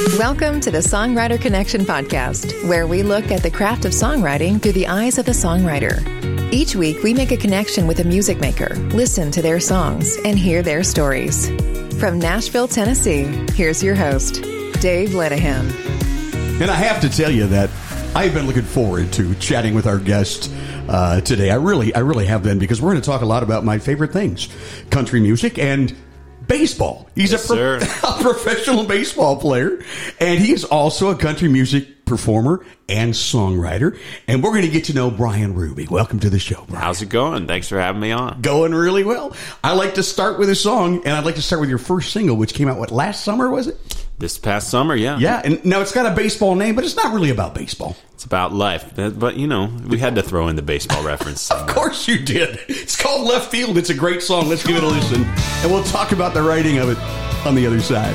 Welcome to the Songwriter Connection podcast, where we look at the craft of songwriting through the eyes of the songwriter. Each week, we make a connection with a music maker, listen to their songs, and hear their stories. From Nashville, Tennessee, here's your host, Dave Lenahan. And I have to tell you that I've been looking forward to chatting with our guest uh, today. I really, I really have been because we're going to talk a lot about my favorite things: country music and baseball. He's Yes, a, pro- a professional baseball player, and he is also a country music performer and songwriter. And we're going to get to know Bryan Ruby. Welcome to the show, Bryan. How's it going? Thanks for having me on. Going really well. I like to start with a song, and I'd like to start with your first single, which came out what last summer was it? This past summer, yeah. Yeah, and now it's got a baseball name, but it's not really about baseball. It's about life. But, but, you know, we had to throw in the baseball reference. Of course you did. It's called Left Field. It's a great song. Let's give it a listen. And we'll talk about the writing of it on the other side.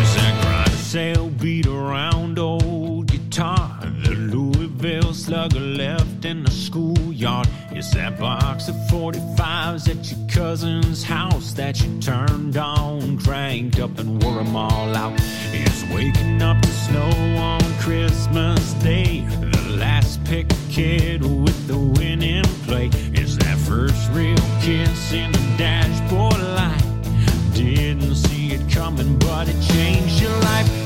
Is that grind sail beat around old guitar? The Louisville slugger left in the schoolyard. Is that box of 45s at your cousin's house that you turned on, cranked up, and wore 'em all out? Is waking up to snow on Christmas Day the last pick kid with the winning play? Is that first real kiss in the dashboard light? Didn't see it coming, but it changed your life.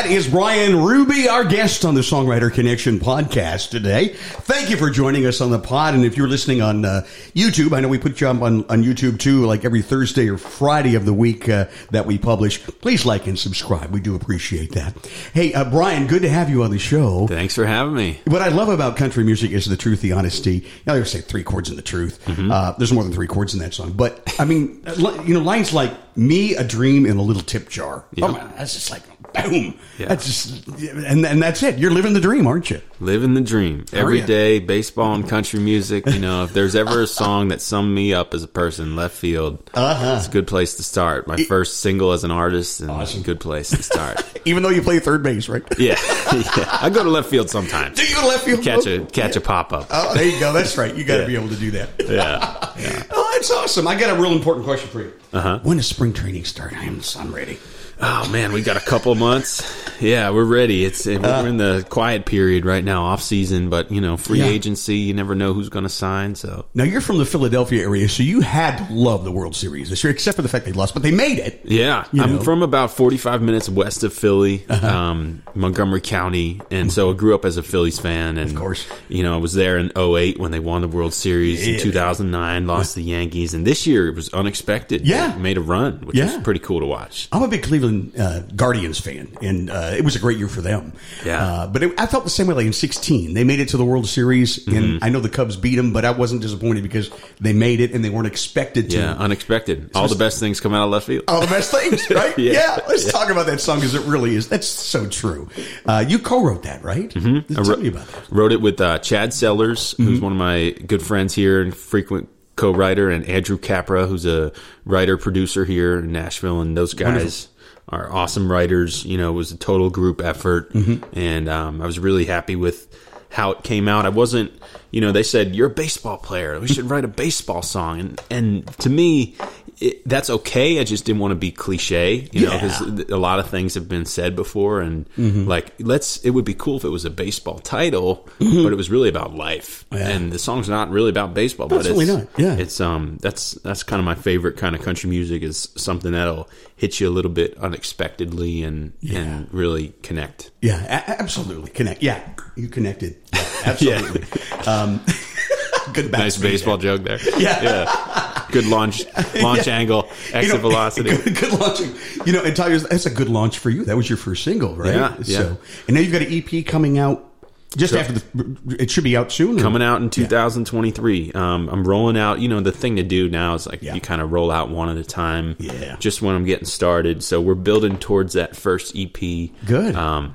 That is Bryan Ruby, our guest on the Songwriter Connection podcast today. Thank you for joining us on the pod. And if you're listening on uh, YouTube, I know we put you up on, on YouTube too, like every Thursday or Friday of the week uh, that we publish. Please like and subscribe. We do appreciate that. Hey, uh, Bryan, good to have you on the show. Thanks for having me. What I love about country music is the truth, the honesty. You know, they say three chords in the truth. Uh, there's more than three chords in that song. But, I mean, you know, lines like me, a dream in a little tip jar. Yeah. Oh, man, that's just like, boom. Yeah. That's just, and, and that's it. You're living the dream, aren't you? Living the dream. every day. baseball and country music. You know, if there's ever a song that summed me up as a person, left field, Uh-huh. it's a good place to start. My first single as an artist, and a good place to start. Even though you play third base, right? yeah, yeah. I go to left field sometimes. Do you go to left field? Catch a catch a pop up. Oh, there you go. That's right. You got to Yeah. be able to do that. Yeah. Oh, that's awesome. I got a real important question for you. Uh-huh. When does spring training start? I'm, I'm ready. Oh man, we got a couple months. Yeah, we're ready. It's we're in the quiet period right now, off season, but you know, free Yeah. agency. You never know who's going to sign. So Now you're from the Philadelphia area, so you had to love the World Series this year, except for the fact they lost, but they made it. yeah, You I'm know. from about 45 minutes west of Philly, Uh-huh. um, Montgomery County, and so I grew up as a Phillies fan. And of course. you know, I was there in 08 when they won the World Series. Yeah. In 2009, lost the Yankees, and this year it was unexpected. Yeah. They made a run, which Yeah. was pretty cool to watch. I'm a big Cleveland uh, Guardians fan, and uh, it was a great year for them. Yeah. Uh, but it, I felt the same way like in 16. They made it to the World Series, Mm-hmm. and I know the Cubs beat them, but I wasn't disappointed because they made it and they weren't expected to. Yeah, unexpected. All the best things come out of left field. All the best things, right? Yeah. yeah. Let's talk about that song because it really is. That's so true. Uh, you co-wrote that, right? Mm-hmm. Tell wrote- me about that. Wrote it with uh, Chad Sellers, Mm-hmm. who's one of my good friends here and frequent co-writer, and Andrew Capra, who's a writer producer here in Nashville, and those guys are awesome writers. You know, it was a total group effort, Mm-hmm. and um, I was really happy with how it came out. I wasn't, you know, they said you're a baseball player. We should write a baseball song, and and to me. It, that's okay. I just didn't want to be cliche, you know, because a lot of things have been said before, and Mm-hmm. like let's. It would be cool if it was a baseball title, but it was really about life. Mm-hmm. Yeah. And the song's not really about baseball, but Absolutely it's not. Yeah. it's um that's that's kind of my favorite kind of country music is something that'll hit you a little bit unexpectedly and and really connect. Yeah, a- absolutely. Connect. Yeah, you connected. Yeah, absolutely. um, good Nice baseball there. joke there. Yeah. yeah. Good launch launch angle, exit You know, velocity. Good, good launching. You know, and Tyler, that's a good launch for you. That was your first single, right? Yeah, yeah. So, and now you've got an EP coming out just after the. It should be out soon. or- coming out in 2023. Um, I'm rolling out. You know, the thing to do now is like Yeah. you kind of roll out one at a time. Yeah. Just when I'm getting started. So we're building towards that first EP. Good. Um,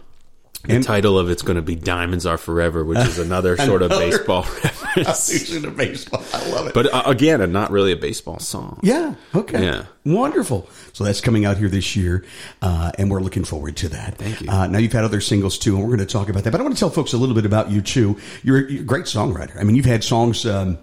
the And- title of it's going to be "Diamonds Are Forever," which is another sort of baseball reference. To baseball. I love it. But uh, again, not really a baseball song. Yeah. Okay. Yeah. Wonderful. So that's coming out here this year, uh, and we're looking forward to that. Thank you. Uh, now you've had other singles too, and we're going to talk about that. But I want to tell folks a little bit about you too. You're, you're a great songwriter. I mean, you've had songs um,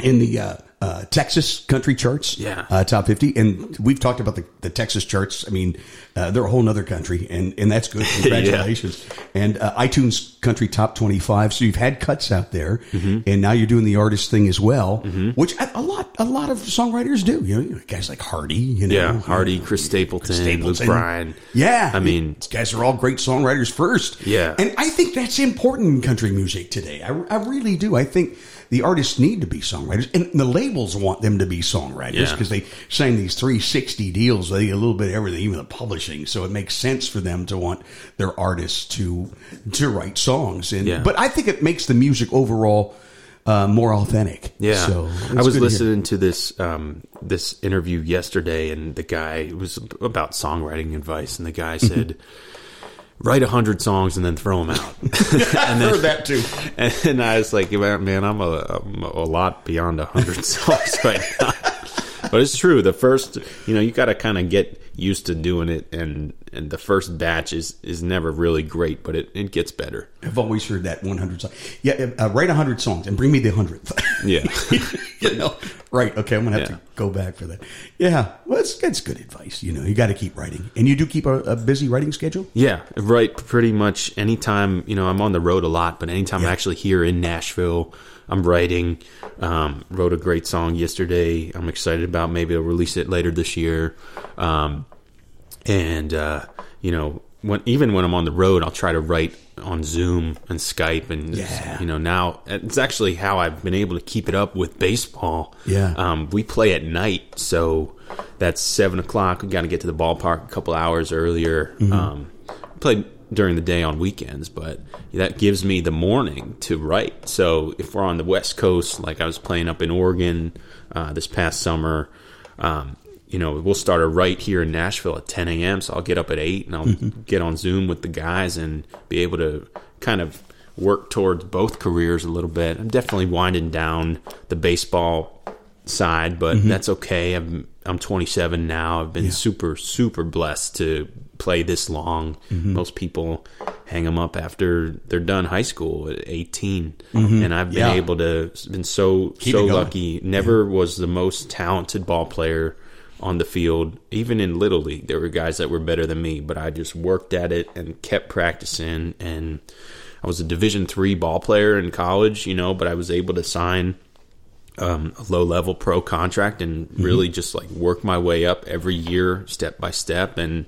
in the uh, Texas country charts, Yeah. uh, top fifty, and we've talked about the, the Texas charts. I mean, uh, they're a whole nother country, and and that's good. Congratulations. And uh, iTunes country top twenty five. So you've had cuts out there, Mm-hmm. and now you're doing the artist thing as well, which a, lot a lot of songwriters do. You know, guys like Hardy, you know, Yeah, Hardy, Chris Stapleton, Stapleton. Luke Bryan. Yeah, I mean, these guys are all great songwriters first. Yeah. and I think that's important in country music today. I, I really do. I think the artists need to be songwriters, and the labels want them to be songwriters Yeah. because they sign these 360 deals. They get a little bit of everything, even the publishing. So it makes sense for them to want their artists to to write songs. And Yeah. but I think it makes the music overall uh, more authentic. Yeah, so I was good to listening to this um, this interview yesterday, and the guy it was about songwriting advice, and the guy Mm-hmm. said, "Write a hundred songs and then throw them out." I've heard that too. and I was like, "Man, I'm a, I'm a lot beyond a hundred songs right now." But it's true. The first, you know, you got to kind of get used to doing it, and and the first batch is is never really great, but it, it gets better. I've always heard that 100 songs. Yeah, uh, write 100 songs and bring me the 100th. Yeah. you know, right. Okay, I'm going to have Yeah. to go back for that. Yeah, well, that's, that's good advice. You know, you got to keep writing. And you do keep a, a busy writing schedule? Yeah, right. Pretty much anytime, you know, I'm on the road a lot, but anytime Yeah. I'm actually here in Nashville, I'm writing. Um, wrote a great song yesterday. I'm excited about maybe I'll release it later this year. Um, and, uh, you know, when, even when I'm on the road, I'll try to write on Zoom and Skype. And, Yeah. you know, now it's actually how I've been able to keep it up with baseball. Yeah. Um, we play at night, so that's seven o'clock. We got to get to the ballpark a couple hours earlier. Um, play during the day on weekends, but that gives me the morning to write. So if we're on the West Coast, like I was playing up in Oregon uh, this past summer, um, you know, we'll start a write here in Nashville at 10 a.m. So I'll get up at 8 and I'll get on Zoom with the guys and be able to kind of work towards both careers a little bit. I'm definitely winding down the baseball side, but that's okay. I'm I'm 27 now. I've been super super blessed to play this long. Mm-hmm. Most people hang them up after they're done high school at 18, mm-hmm. and I've been Yeah. able to been so Keep so lucky. Never was the most talented ball player on the field. Even in little league, there were guys that were better than me, but I just worked at it and kept practicing. And I was a Division three ball player in college, you know, but I was able to sign um, a low level pro contract and mm-hmm. really just like work my way up every year, step by step, and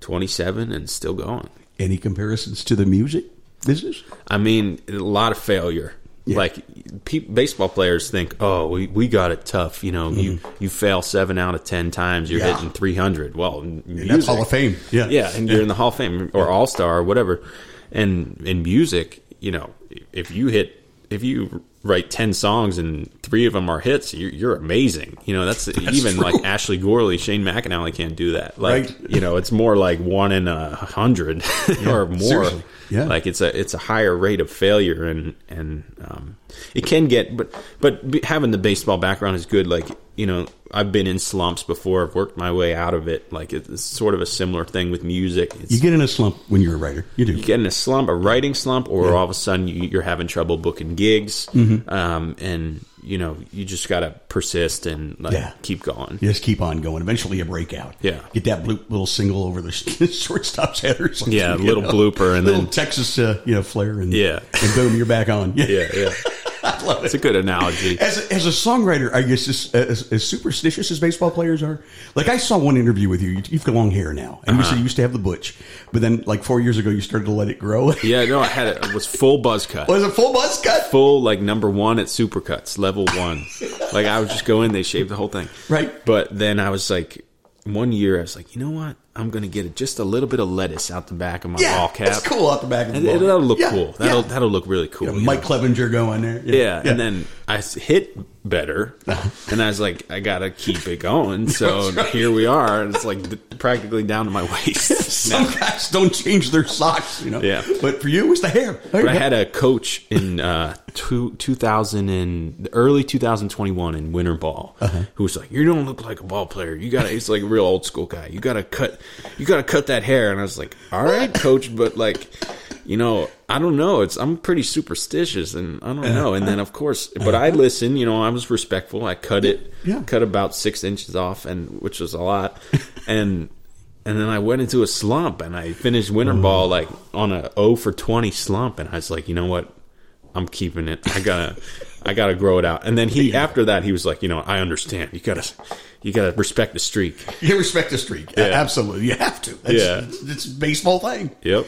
27 and still going. Any comparisons to the music business? I mean, a lot of failure. Yeah. Like pe- baseball players think, "Oh, we, we got it tough." You know, you you fail seven out of ten times, you're Mm-hmm. Yeah. hitting three hundred. Well, in That's Hall of Fame. Yeah. yeah, and you're in the Hall of Fame or All Star or whatever. And in music, you know, if you hit, if you write ten songs and three of them are hits, you're, you're amazing. You know, that's, even true. like Ashley Gorley, Shane McAnally can't do that. Like, Right. you know, it's more like one in a hundred or more. seriously. Yeah. Like it's a it's a higher rate of failure and and um, it can get but but having the baseball background is good. Like you know, I've been in slumps before. I've worked my way out of it. Like it's sort of a similar thing with music. It's, You get in a slump when you're a writer. You do. you get in a slump, a writing slump, or all of a sudden you, you're having trouble booking gigs, Mm-hmm. um, and you know you just got to persist and like Yeah. keep going. You just keep on going. Eventually, you break out. Yeah. Get that blue, little single over the shortstop's head or something. Yeah, a little blooper and little then- Texas, uh, you know, flare, and Yeah. and boom, you're back on. Yeah, Yeah, yeah, I love it. it's a good analogy. As a, as a songwriter, I guess as, as, as superstitious as baseball players are. Like I saw one interview with you. You- You've got long hair now, and you uh-huh. said you used to have the butch, but then like four years ago, you started to let it grow. Yeah, no, I had it, it was full buzz cut. Was it full buzz cut? full like number one at Supercuts, level one. like I would just go in, they shave the whole thing. Right. But then I was like, one year I was like, you know what? I'm gonna get just a little bit of lettuce out the back of my Yeah, ball cap. it's cool out the back of the And ball. will look Yeah, cool. That'll yeah. that'll look really cool. Mike know? Clevinger going there. Yeah, and then I hit better, and I was like, I gotta keep it going. So here we are, and it's like practically down to my waist. some now. guys don't change their socks, you know. Yeah. but for you, it was the hair. There But I go. had a coach in uh, two, 2000 and early 2021 in winter ball Uh-huh. who was like, "You don't look like a ball player. You got to." He's like a real old school guy. You got to cut. You got to cut that hair. And I was like, "All right, coach, but like." You know, I don't know. It's I'm pretty superstitious, and I don't know. And then, of course, but I listened. You know, I was respectful. I cut it, Yeah. cut about six inches off, and which was a lot. And and then I went into a slump, and I finished winter Mm. ball like on a 0 for 20 slump, and I was like, you know what? I'm keeping it. I gotta, I gotta grow it out. And then he, after that, he was like, you know, I understand. You gotta, you gotta respect the streak. You respect the streak. Yeah. Absolutely, you have to. That's, Yeah. it's, baseball thing. Yep.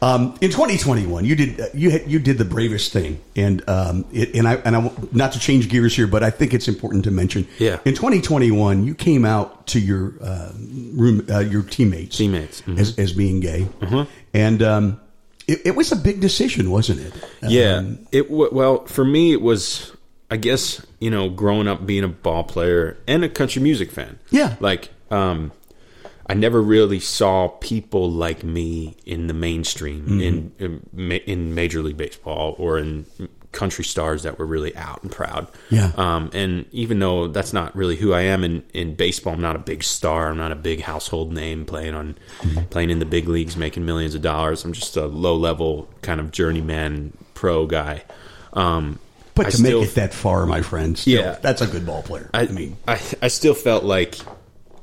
Um, in 2021, you did uh, you had, you did the bravest thing, and um, it, and I and I not to change gears here, but I think it's important to mention. Yeah. In 2021, you came out to your uh, room, uh, your teammates, Teammates, mhm. as as being gay, and um, it, it was a big decision, wasn't it? Yeah. Um, it well for me it was I guess you know growing up being a ball player and a country music fan. Yeah. Like um, I never really saw people like me in the mainstream Mm-hmm. in, in in Major League Baseball or in country stars that were really out and proud. Yeah. Um, and even though that's not really who I am in, in baseball, I'm not a big star. I'm not a big household name playing on Mm-hmm. playing in the big leagues, making millions of dollars. I'm just a low level kind of journeyman pro guy. Um, but I to still- make it that far, my friend, still, Yeah. that's a good ball player. I, I, mean, I, I still felt like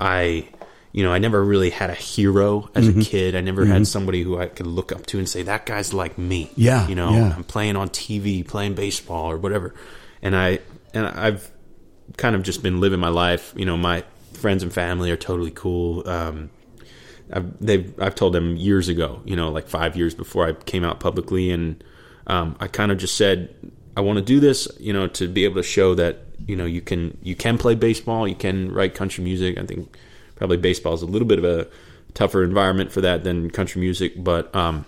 I, you know, I never really had a hero as Mm-hmm. a kid. I never had somebody who I could look up to and say that guy's like me. Yeah, you know, yeah. I'm playing on TV, playing baseball or whatever, and I and I've kind of just been living my life. You know, my friends and family are totally cool. Um, I've they've I've told them years ago, you know, like five years before I came out publicly, and um, I kind of just said I want to do this, you know, to be able to show that you know you can you can play baseball, you can write country music. I think probably baseball is a little bit of a tougher environment for that than country music, but um,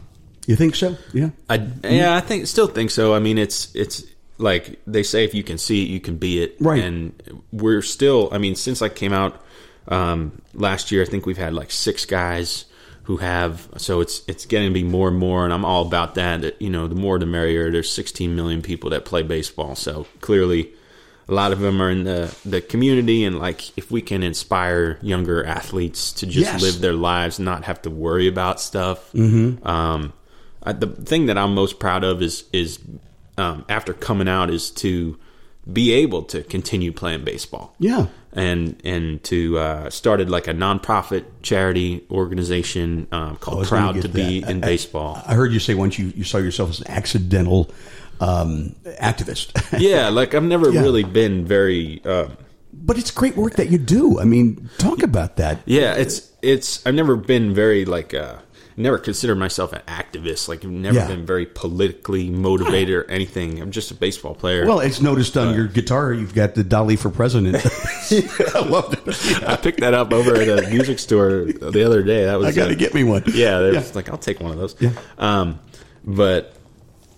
you think so? Yeah. I yeah, I think still think so. I mean, it's it's like they say if you can see it, you can be it. Right. And we're still. I mean, since I came out um, last year, I think we've had like six guys who have. So it's it's getting to be more and more, and I'm all about that. that, You know, the more the merrier. There's 16 million people that play baseball, so clearly. A lot of them are in the, the community, and like if we can inspire younger athletes to just Yes. live their lives, not have to worry about stuff. Mm-hmm. Um, I, the thing that I'm most proud of is is um, after coming out is to be able to continue playing baseball. Yeah. And and to uh, started like a nonprofit charity organization um, called gonna Proud to Be in I- Baseball. I heard you say once you, you saw yourself as an accidental um, activist. yeah, like I've never Yeah. really been very. Uh, but it's great work that you do. I mean, talk about that. yeah, it's it's. I've never been very like. Uh, never considered myself an activist. Like I've never Yeah. been very politically motivated or anything. I'm just a baseball player. Well, it's noticed on your guitar you've got the Dolly for President. I loved it. I picked that up over at a music store the other day. That was I got to uh, get me one. Yeah, Yeah. like, I'll take one of those. Yeah. Um, but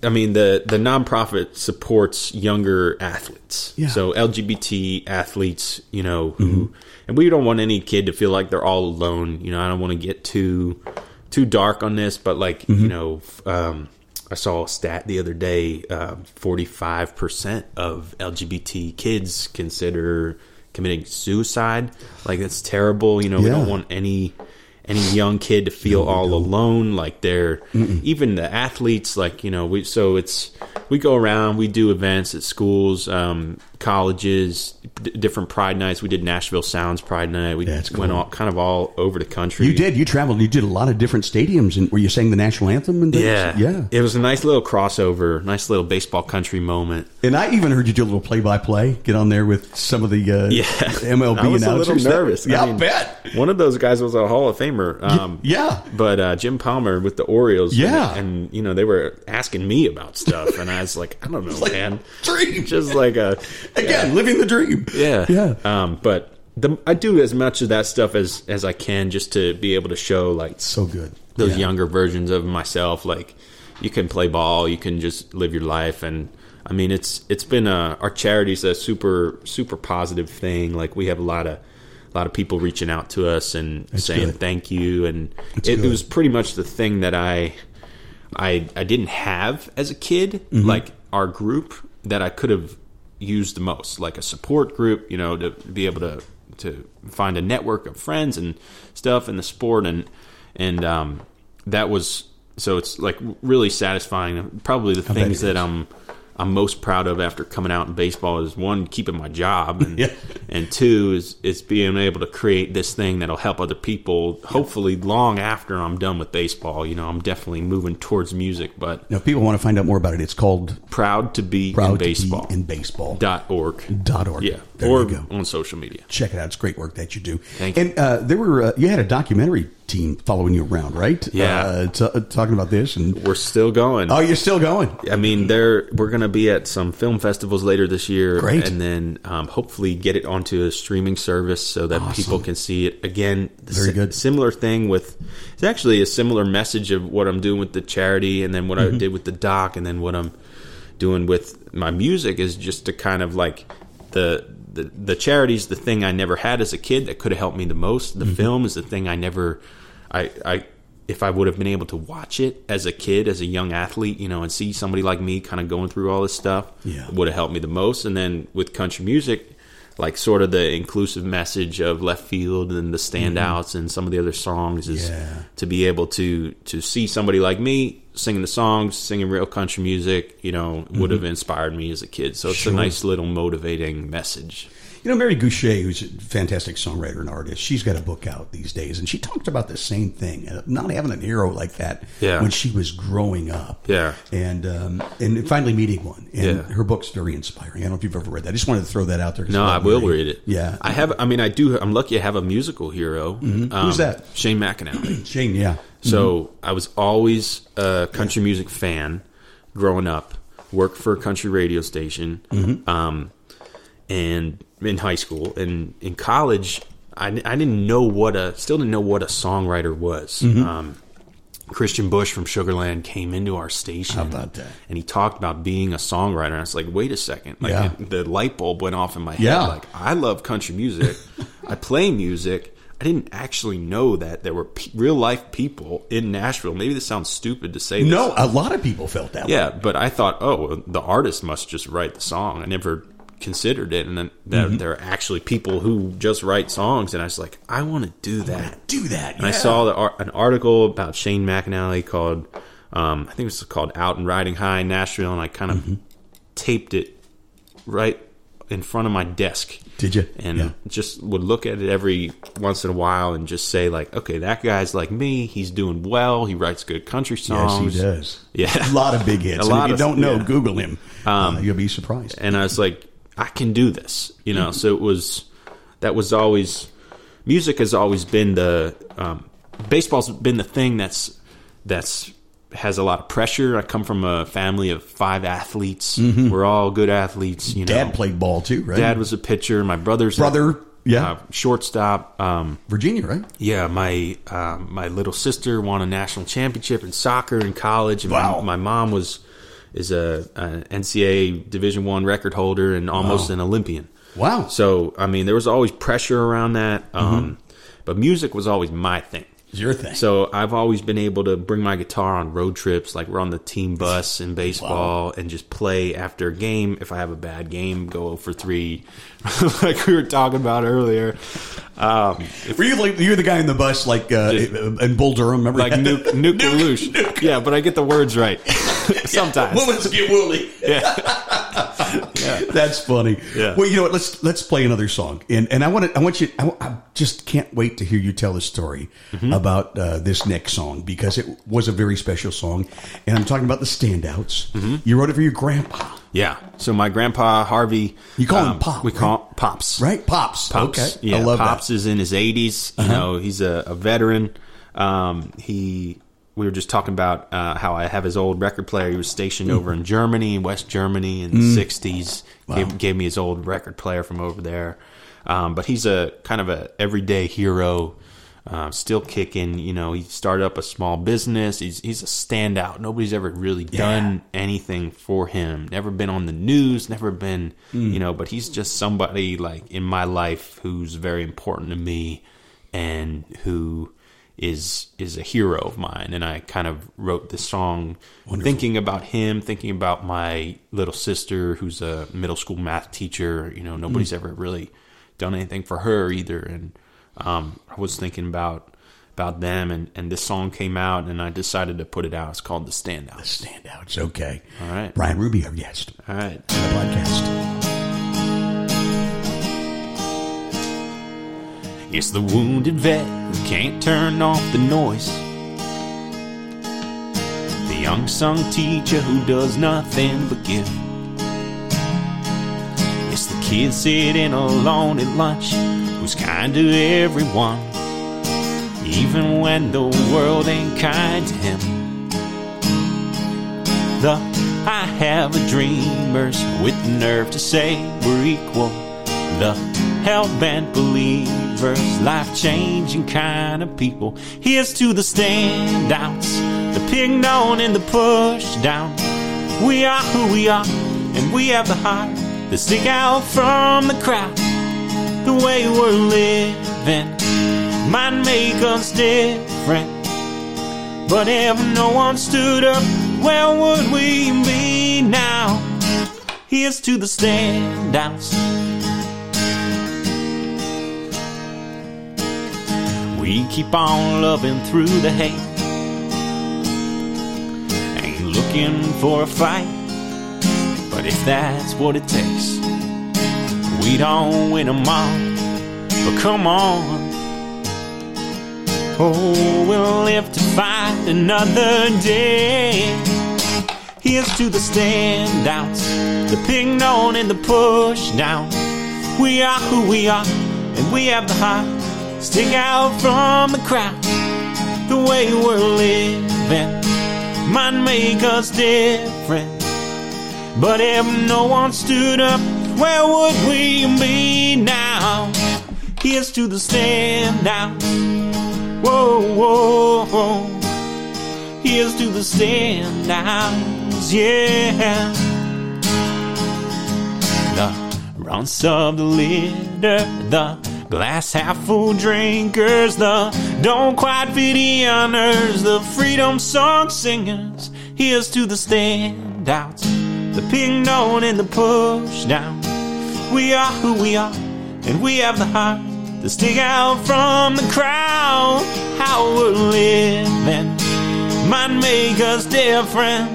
I mean, the the nonprofit supports younger athletes. Yeah. So LGBT athletes, you know, who, and we don't want any kid to feel like they're all alone. You know, I don't want to get too too dark on this, but like, you know, um, I saw a stat the other day: forty five percent of LGBT kids consider committing suicide. Like that's terrible. You know, we don't want any any young kid to feel all alone like they're even the athletes like you know we so it's we go around we do events at schools um, colleges d- different pride nights we did nashville sounds pride night we That's went cool. all kind of all over the country You did. You traveled. You did a lot of different stadiums, and were you sang the national anthem? And things? yeah yeah. it was a nice little crossover nice little baseball country moment And I even heard you do a little play-by-play. Get on there with some of the uh, yeah MLB I was a little nervous Yeah, I I mean, bet. one of those guys was a hall of famer um, yeah. But uh, Jim Palmer with the Orioles, Yeah. and, and, you know they were asking me about stuff, and I was like, I don't know, like man, dream. just like a Again, living the dream. yeah, Yeah. Um, but the, I do as much of that stuff as as I can, just to be able to show like So good. those Yeah. younger versions of myself. Like you can play ball, you can just live your life, and I mean it's it's been a, our charity's a super super positive thing. Like we have a lot of a lot of people reaching out to us and saying good. thank you, and it, it was pretty much the thing that I I I didn't have as a kid, Mm-hmm. like our group that I could have used the most, like a support group, you know, to be able to to find a network of friends and stuff in the sport, and and um, that was so it's like really satisfying. Probably the things that I'm I'm most proud of after coming out in baseball is one keeping my job, and Yeah. and two is is being able to create this thing that'll help other people. Hopefully, long after I'm done with baseball, you know, I'm definitely moving towards music, but Now, if people want to find out more about it, it's called proud to be Proud in to Be baseball in Baseball. dot org Dot org. yeah There or you go. on social media. Check it out. It's great work that you do. Thank you. and uh, there were uh, you had a documentary team following you around, right? Yeah. uh, t- talking about this, and We're still going. oh, you're still going. I mean, there we're going to be at some film festivals later this year, Great. and then um, hopefully get it onto a streaming service so that Awesome. people can see it again. Very si- good. Similar thing with it's actually a similar message of what I'm doing with the charity, and then what Mm-hmm. I did with the doc, and then what I'm doing with my music is just to kind of like the. The, the charity's the thing I never had as a kid that could have helped me the most. Mm-hmm. The film is the thing I never, I, I if I would have been able to watch it as a kid, as a young athlete, you know, and see somebody like me kind of going through all this stuff, Yeah. would have helped me the most. And then with country music, like sort of the inclusive message of left field and the standouts and some of the other songs is Mm-hmm. Yeah. to be able to to see somebody like me singing the songs, singing real country music, you know, would have inspired me as a kid. So it's Mm-hmm. Sure. a nice little motivating message. You know, Mary Gauthier, who's a fantastic songwriter and artist, she's got a book out these days, and she talked about the same thing, uh, not having a hero like that Yeah. when she was growing up. Yeah. And um, and finally meeting one. And Yeah. her book's very inspiring. I don't know if you've ever read that. I just wanted to throw that out there. No, I will read it. Yeah. I have. I mean, I do. I'm lucky. I have a musical hero. Um, Who's that? Shane McAnally. Shane, yeah. So I was always a country music fan growing up. Worked for a country radio station, um, and in high school and in college, I, I didn't know what a still didn't know what a songwriter was. Um, Christian Bush from Sugarland came into our station. How about that? And he talked about being a songwriter. And I was like, wait a second. Like Yeah. it- the light bulb went off in my head. Yeah. Like I love country music. I play music. I didn't actually know that there were pe- real life people in Nashville. Maybe this sounds stupid to say. This. No, a lot of people felt that way. Yeah, but I thought, oh, the artist must just write the song. I never considered it, and then that Mm-hmm. there are actually people who just write songs, and I was like, I want to do that. Do that. And I saw the, an article about Shane McAnally called, um, I think it was called "Out and Riding High in Nashville," and I kind of Mm-hmm. taped it right in front of my desk. Did you? And Yeah. just would look at it every once in a while and just say like, okay, that guy's like me. He's doing well. He writes good country songs. Yes, he does. Yeah. a lot of big hits. A lot if you of- don't know, yeah. Google him. Uh, you'll be surprised. and I was like, I can do this, you Mm-hmm. know. So it was that was always music has always been the um, baseball's been the thing that's that's has a lot of pressure. I come from a family of five athletes. We're all good athletes, you know. Mm-hmm. Dad played ball too, right? Dad was a pitcher. My brother's a- Brother, yeah. uh, shortstop. Um, Virginia, right? yeah, my um, my little sister won a national championship in soccer in college. And Wow. my, my mom was is a, a NCAA Division One record holder and almost an Olympian. Wow. So I mean, there was always pressure around that. Um, But music was always my thing. Your thing. So I've always been able to bring my guitar on road trips, like we're on the team bus in baseball, and just play after a game. If I have a bad game, go for three, like we were talking about earlier. Um, Were you like you're the guy in the bus like uh, in Bull Durham? Remember, like Nuke, Nuke LaLoosh. Yeah, but I get the words right sometimes. Women's get woolly. Yeah, That's funny. Yeah. Well, you know what? Let's let's play another song, and and I want to I want you. I, I just can't wait to hear you tell the story Mm-hmm. about uh, this next song because it was a very special song, and I'm talking about the standouts. Mm-hmm. You wrote it for your grandpa, Yeah. So my grandpa Harvey, You call him Pop, We right? call pops. right? Pops. Pops. Okay, Yeah, I love Pops that. Uh-huh. is in his 80s. You know, he's a, a veteran. Um, he. We were just talking about uh, how I have his old record player. He was stationed Mm. over in Germany, West Germany, in the '60s. Gave, gave me his old record player from over there. Um, but he's a kind of a everyday hero, uh, still kicking. You know, he started up a small business. He's he's a standout. Nobody's ever really done anything for him. Never been on the news. Never been, Mm. you know. But he's just somebody like in my life who's very important to me, and who is is a hero of mine. And I kind of wrote this song thinking about him, thinking about my little sister who's a middle school math teacher. You know, nobody's Mm. ever really done anything for her either. And um, I was thinking about about them, and, and this song came out, and I decided to put it out. It's called "The Standout." The Standouts. Okay. All right. Bryan Ruby, our guest All right. the podcast. It's the wounded vet who can't turn off the noise. The unsung teacher who does nothing but give. It's the kid sitting alone at lunch who's kind to everyone, even when the world ain't kind to him. The I have a dreamers with the nerve to say we're equal. The hell-bent believers, life-changing kind of people. Here's to the standouts, the picked on and the pushed down. We are who we are, and we have the heart to stick out from the crowd. The way we're living might make us different. But if no one stood up, where would we be now? Here's to the standouts. We keep on loving through the hate. Ain't looking for a fight, but if that's what it takes, we don't win win 'em all. But come on. Oh, we'll live to fight another day. Here's to the standouts, the picked on and the pushed down. We are who we are, and we have the heart. Stick out from the crowd. The way we're living might make us different. But if no one stood up, where would we be now? Here's to the standouts. Whoa, whoa, whoa. Here's to the standouts, yeah. The runts of the litter, the glass half full drinkers, the don't quite fit inners, the freedom song singers. Here's to the standouts, the picked on and the pushed down. We are who we are, and we have the heart to stick out from the crowd. How we're living might make us different.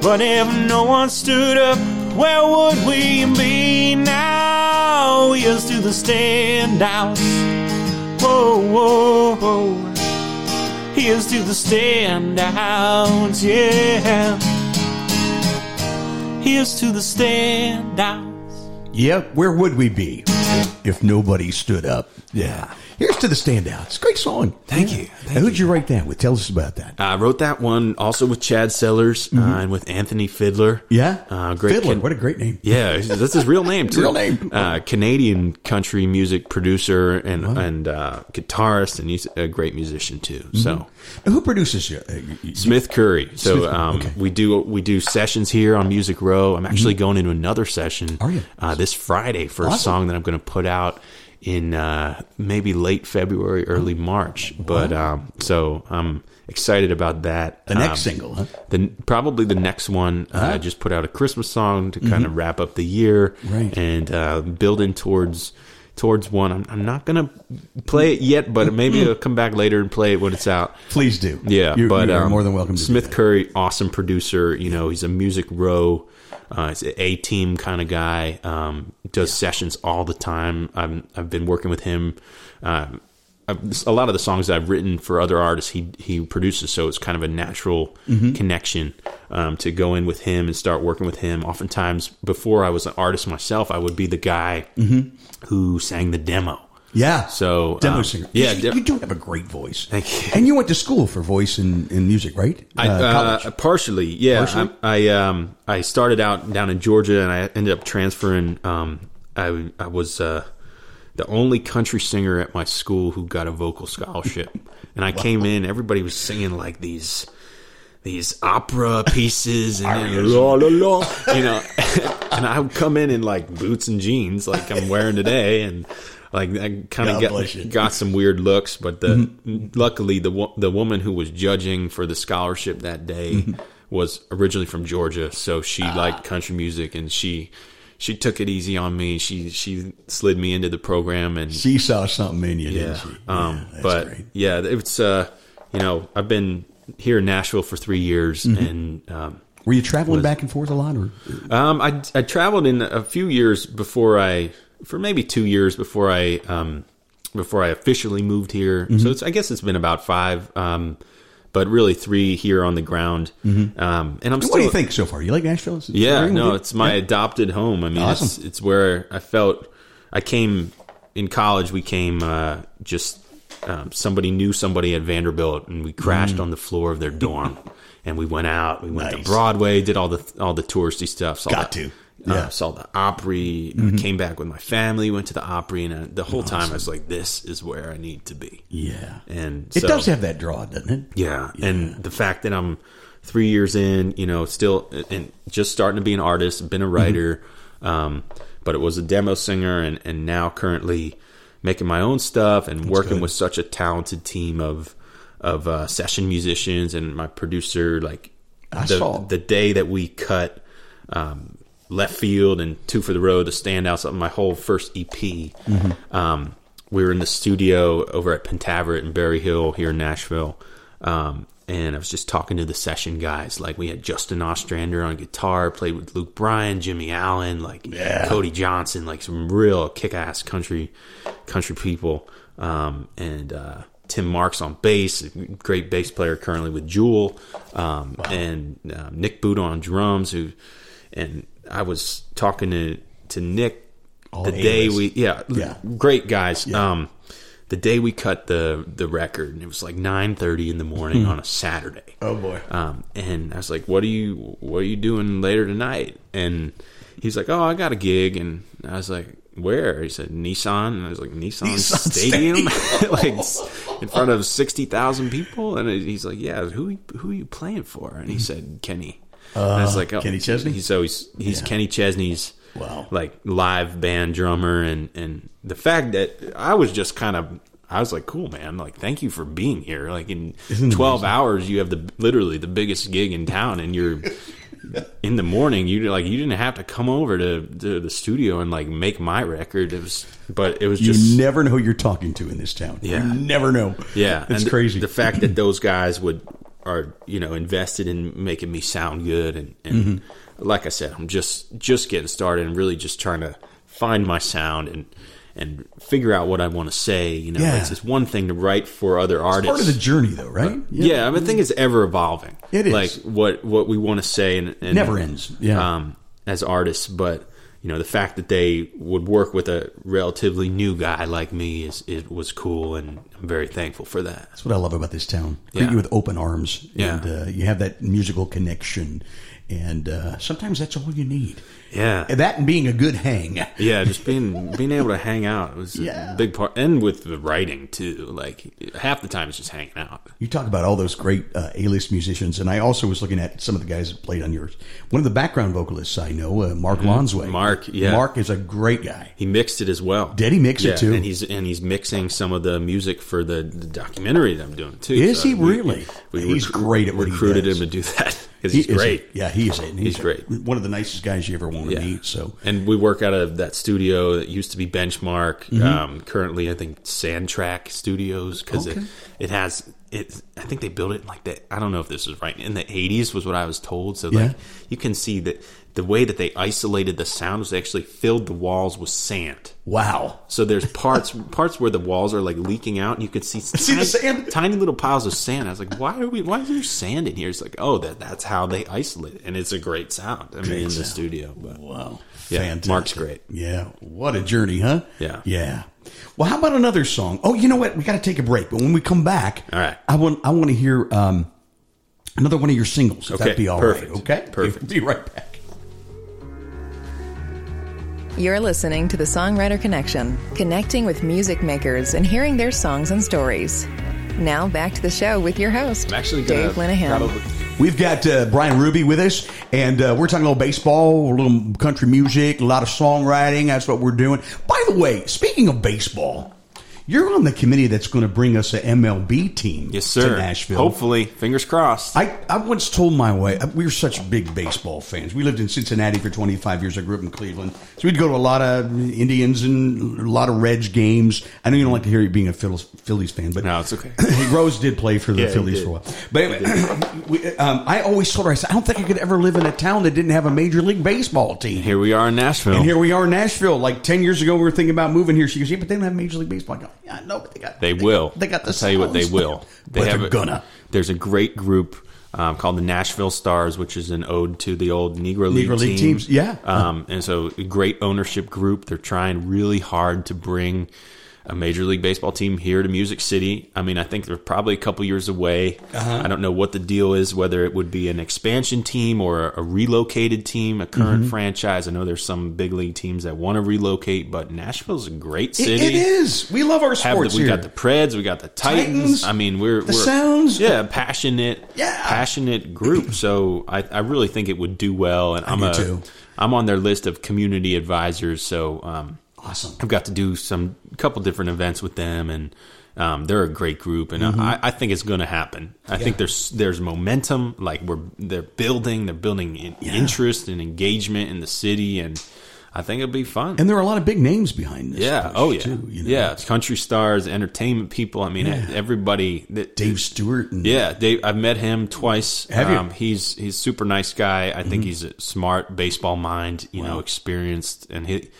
But if no one stood up, where would we be now? Here's to the standouts. Whoa, whoa, whoa. Here's to the standouts, yeah. Here's to the standouts. Yep, where would we be if nobody stood up? Yeah. Here's to the standouts. It's a great song. Thank you. Now, who'd you write that with? Tell us about that. I wrote that one also with Chad Sellers uh, and with Anthony Fiddler. yeah? uh, great. Fiddler. Can- what a great name. Yeah, that's his real name too. Real name. Uh, Canadian country music producer and and uh, guitarist, and he's a great musician too. So Now, who produces you? Uh, Smith Curry. So Smith um, okay. Mm-hmm. we do we do sessions here on Music Row. I'm actually going into another session. Are you? uh, this Friday for a song that I'm going to put out in uh, maybe late February, early March. But um, so I'm excited about that. The next Um, single, huh? the probably the next one. Uh, I just put out a Christmas song to kind of wrap up the year, Mm-hmm. Right. And uh, building towards towards one. I'm, I'm not gonna play it yet, but maybe I'll come back later and play it when it's out. Please do. Yeah, You, but you are um, more than welcome to Smith. Curry, awesome producer. You know, he's a music row. Uh, he's an A team kind of guy. Um, does sessions all the time. I'm, I've been working with him. I've, a lot of the songs that I've written for other artists, he he produces. So it's kind of a natural Mm-hmm. connection um, to go in with him and start working with him. Oftentimes, before I was an artist myself, I would be the guy Mm-hmm. who sang the demo. Yeah. So, demo um, singer. yeah, you, you do have a great voice. Thank you. And you went to school for voice and, and music, right? I, uh, college. partially, yeah. Partially? I, I um I started out down in Georgia, and I ended up transferring. Um, I I was uh, the only country singer at my school who got a vocal scholarship, and I came in. Everybody was singing like these these opera pieces and then la la la, you know. and I would come in in like boots and jeans, like I'm wearing today, and like I kind of got got some weird looks. But the mm-hmm. luckily the the woman who was judging for the scholarship that day mm-hmm. was originally from Georgia, so she liked country music and she. She took it easy on me. She she slid me into the program and she saw something in you, yeah. didn't she? Um, that's but great. yeah, it's uh, you know, I've been here in Nashville for three years, Mm-hmm. and um, Were you traveling back and forth a lot? Or? um, I I traveled in a few years before I, for maybe two years before I um before I officially moved here. Mm-hmm. So it's I guess it's been about five, um, but really three here on the ground. Um, and I'm still. What do you think so far? You like Nashville? Is it Yeah, no, it's my Yeah. adopted home. I mean, it's Awesome. it's where I felt I came in college. We came uh, just um, somebody knew somebody at Vanderbilt, and we crashed on the floor of their dorm. and we went out. We went Mm. Nice. to Broadway, did all the all the touristy stuff. Got the, to. Uh, Yeah. saw the Opry. Mm-hmm. Came back with my family. Went to the Opry, and uh, the whole time I was like, "This is where I need to be." Yeah. And It does have that draw, doesn't it? yeah. And the fact that I'm three years in, you know, still and just starting to be an artist, been a writer, um, but it was a demo singer, and and now currently making my own stuff and working good. with such a talented team of of uh, session musicians and my producer. Like I the saw. the day that we cut. Um, Left field and two for the road, the standouts of my whole first EP. Mm-hmm. Um, we were in the studio over at Pentavarit in Berry Hill here in Nashville. Um, and I was just talking to the session guys. Like we had Justin Ostrander on guitar, played with Luke Bryan, Jimmy Allen, like Yeah. Cody Johnson, like some real kick-ass country country people. Um, and uh, Tim Marks on bass, great bass player currently with Jewel, um, and uh, Nick Buda on drums. Who and I was talking to to Nick All the day A-list. we yeah, Yeah. great guys. Um, the day we cut the the record, and it was like nine thirty in the morning on a Saturday. Oh boy. Um, and I was like, "What are you What are you doing later tonight?" And he's like, "Oh, I got a gig." And I was like, "Where?" He said, "Nissan." And I was like, "Nissan, Nissan Stadium, like in front of sixty thousand people." And he's like, "Yeah, who who are you playing for?" And he said, "Kenny." Uh, and I was like, oh. Kenny Chesney? He's so he's he's Kenny Chesney's Wow. like live band drummer, and and the fact that I was just kind of. I was like, "Cool, man! Like, thank you for being here. Like, in Isn't twelve hours, you have the literally the biggest gig in town, and you're in the morning. You like you didn't have to come over to, to the studio and like make my record. It was, but it was You never know who you're talking to in this town. Yeah. You never know. yeah, It's and crazy. The fact that those guys would are you know invested in making me sound good, and, and Mm-hmm. like I said, I'm just just getting started and really just trying to find my sound and and figure out what I want to say. You know, Yeah. it's just one thing to write for other artists. It's Part of the journey, though, right? Yeah, I, mean, I think it's ever evolving. It is. like what what we want to say, and, and Never ends. Yeah. um, as artists. But you know, the fact that they would work with a relatively new guy like me is it was cool, and I'm very thankful for that. That's what I love about this town. Greet Yeah. you with open arms. Yeah. And uh, you have that musical connection. And uh, sometimes that's all you need. Yeah, And that and being a good hang. yeah, just being being able to hang out was Yeah. a big part, and with the writing too. Like half the time, it's just hanging out. You talk about all those great uh, A-list musicians, and I also was looking at some of the guys that played on yours. One of the background vocalists I know, uh, Mark Lonsway. Mm-hmm. Mark, yeah. Mark is a great guy. He mixed it as well. Did he mix it too? And he's and he's mixing some of the music for the, the documentary that I'm doing too. Is he we- really? We, He's recru- great at what he recruited him to do that because he's is- great. yeah, he is. And He's great. One of the nicest guys you ever want to Yeah. meet. So And we work out of that studio that used to be Benchmark. Mm-hmm. Um, currently, I think Sandtrack Studios because Okay. it it has it. I think they built it like that. I don't know if this is right in the '80s was what I was told. So Yeah. like you can see that the way that they isolated the sound was they actually filled the walls with sand. wow, So there's parts parts where the walls are like leaking out, and you could see, See the tiny, sand? tiny little piles of sand. I was like, why are we? Why is there sand in here? It's like, oh, that that's how they isolate it, and it's a great sound. I mean, in the sound. studio, but wow, Yeah, fantastic. Mark's great. Yeah, what a journey, huh? Yeah. yeah. Well, how about another song? Oh, you know what? We got to take a break, but when we come back, All right. I want I want to hear um, another one of your singles. If Okay, that'd be all right. perfect, Okay, perfect. Be right back. You're listening to the Songwriter Connection, connecting with music makers and hearing their songs and stories. Now back to the show with your host, I'm actually gonna Dave Linehan. We've got uh, Bryan Ruby with us, and uh, we're talking a little baseball, a little country music, a lot of songwriting. That's what we're doing. By the way, speaking of baseball, you're on the committee that's going to bring us an MLB team yes, sir. to Nashville. Hopefully, fingers crossed. I, I once told my wife, we were such big baseball fans. We lived in Cincinnati for 25 years. I grew up in Cleveland. So we'd go to a lot of Indians and a lot of Reds games. I know you don't like to hear you being a Phillies, Phillies fan, but No, it's okay. Rose did play for the Yeah, Phillies for a while. But anyway, we, um, I always told her, I said, I don't think I could ever live in a town that didn't have a Major League Baseball team. Here we are in Nashville. And here we are in Nashville. Like 10 years ago, we were thinking about moving here. She goes, yeah, but they don't have Major League Baseball. I go, I know, but they got They will. They got the I'll tell you what, they will. They have they're a- gonna. There's a great group um, called the Nashville Stars, which is an ode to the old Negro League, Negro League team. teams, yeah. Um, and so, a great ownership group. They're trying really hard to bring a Major League Baseball team here to Music City. I mean, I think they're probably a couple years away. Uh-huh. I don't know what the deal is, whether it would be an expansion team or a relocated team, a current Mm-hmm. franchise. I know there's some big league teams that want to relocate, but Nashville's a great It- city it is. We love our sports the, we got the Preds, we got the Titans. Titans, I mean, we're the we're Sounds. yeah, passionate, Yeah. passionate group. So I, I really think it would do well, and I'm do a too. am on their list of community advisors. So um, Awesome. I've got to do some couple different events with them, and um, they're a great group, and I, I think it's going to happen. I think there's there's momentum. Like we're they're building, they're building in, interest and engagement in the city, and I think it'll be fun. And there are a lot of big names behind this. Yeah. Oh, yeah. Too, you know? Yeah. It's country stars, entertainment people. I mean, everybody. That, Dave Stewart. And, Yeah, Dave. I've met him twice. Have you? Mm-hmm. Um, he's he's a super nice guy. I think he's a smart baseball mind. You know, experienced, and he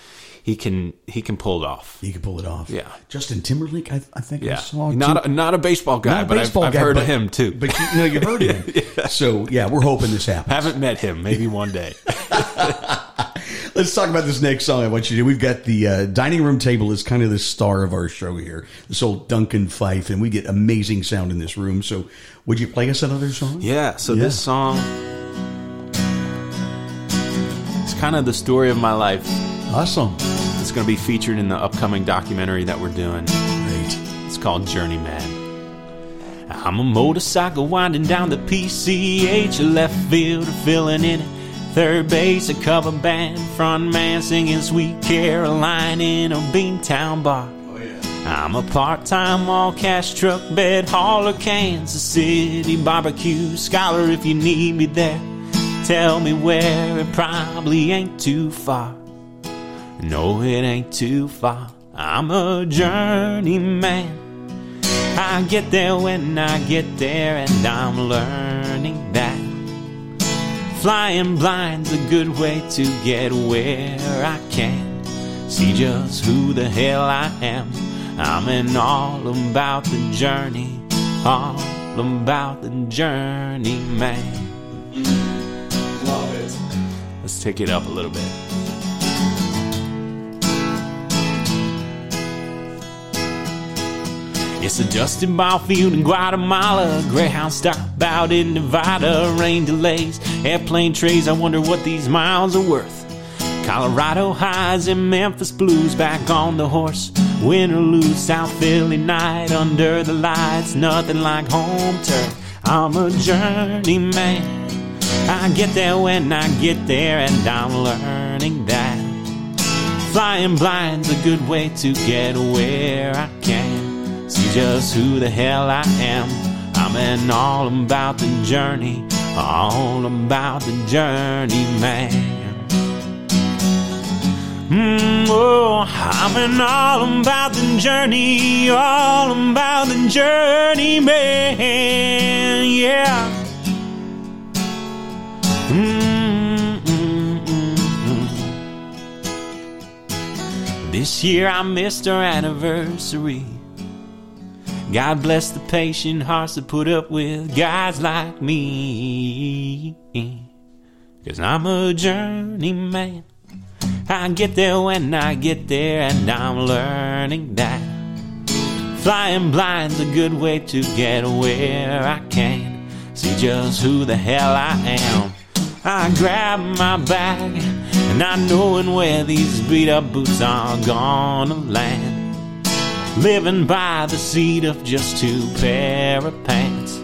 he can he can pull it off. He can pull it off. Yeah. Justin Timberlake, I, I think I Yeah, saw. not a, not a baseball guy, a but baseball I've, I've guy, heard but- of him too. But you, know, you heard of him. So, yeah, we're hoping this happens. Haven't met him. Maybe one day. Let's talk about this next song I want you to do. We've got the uh, dining room table is kind of the star of our show here. This old Duncan Phyfe, and we get amazing sound in this room. So, would you play us another song? Yeah. So Yeah. this song, kind of the story of my life. Awesome. It's going to be featured in the upcoming documentary that we're doing. Great. It's called Journeyman. I'm a motorcycle winding down the PCH, left field filling in it. Third base, a cover band, front man singing Sweet Caroline in a Beantown bar. Oh, yeah. I'm a part-time all-cash truck bed hauler, Kansas City barbecue scholar. If you need me there, tell me where. It probably ain't too far. No, it ain't too far. I'm a journeyman. I get there when I get there, and I'm learning that. Flying blind's a good way to get where I can see just who the hell I am. I'm in all about the journey, all about the journey, man. Love it. Let's take it up a little bit. It's a dusty ball field in Guatemala. Greyhound stop out in Nevada. Rain delays, airplane trays. I wonder what these miles are worth. Colorado highs and Memphis blues. Back on the horse, win or lose. South Philly night under the lights. Nothing like home turf. I'm a journeyman. I get there when I get there, and I'm learning that. Flying blind's a good way to get where I can. See just who the hell I am. I'm in all about the journey, all about the journey, man. Mm, oh, I'm in all about the journey, all about the journey, man. Yeah. Mm, mm, mm, mm. This year I missed our anniversary. God bless the patient hearts that put up with guys like me. Cause I'm a journeyman. I get there when I get there, and I'm learning that. Flying blind's a good way to get where I can. See just who the hell I am. I grab my bag, and not knowing where these beat up boots are gonna land. Living by the seat of just two pair of pants.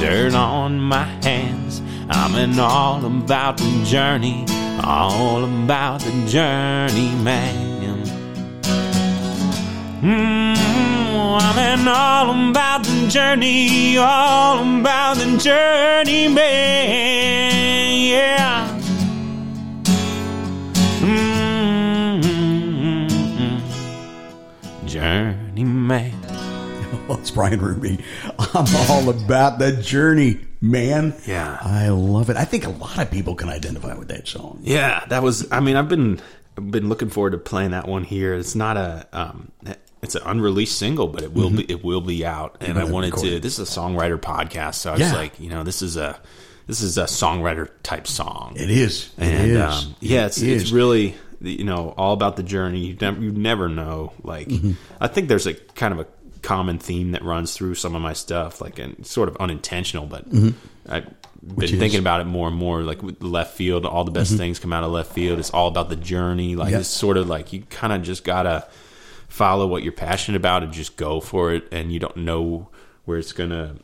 Dirt on my hands. I'm in all about the journey, all about the journey, man. Mm-hmm. I'm all about the journey, all about the journey, man. Yeah. Mm-hmm. Journeyman. Well, it's Bryan Ruby. I'm all about the journey, man. Yeah. I love it. I think a lot of people can identify with that song. Yeah, that was. I mean, I've been been looking forward to playing that one here. It's not a. Um, it's an unreleased single, but it will be it will be out. And I wanted to. This is a songwriter podcast, so I was like, you know, this is a this is a songwriter type song. It is. It and is. um, yeah, it's It it's is. really you know all about the journey. You never you never know. Like Mm-hmm. I think there's a kind of a common theme that runs through some of my stuff, like and sort of unintentional, but I've been Mm-hmm. is? Mm-hmm. thinking about it more and more. Like with left field, all the best things come out of left field. It's all about the journey. Like Yep. it's sort of like you kind of just gotta follow what you're passionate about and just go for it. And you don't know where it's gonna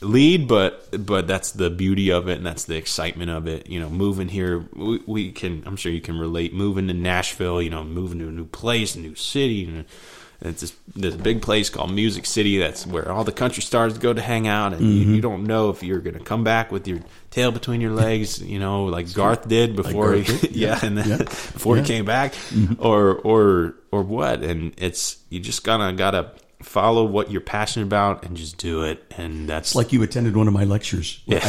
lead, but but that's the beauty of it, and that's the excitement of it. You know, moving here, we, we can. I'm sure you can relate. Moving to Nashville, you know, moving to a new place, a new city, and it's this, this big place called Music City. That's where all the country stars go to hang out, and you, you don't know if you're going to come back with your tail between your legs. You know, like Garth did before Garth he, did, yeah, and then yeah. before Yeah. Mm-hmm. he came back, or or or what? And it's you just kind of gotta follow what you're passionate about and just do it. And that's It's like you attended one of my lectures. Yeah. I,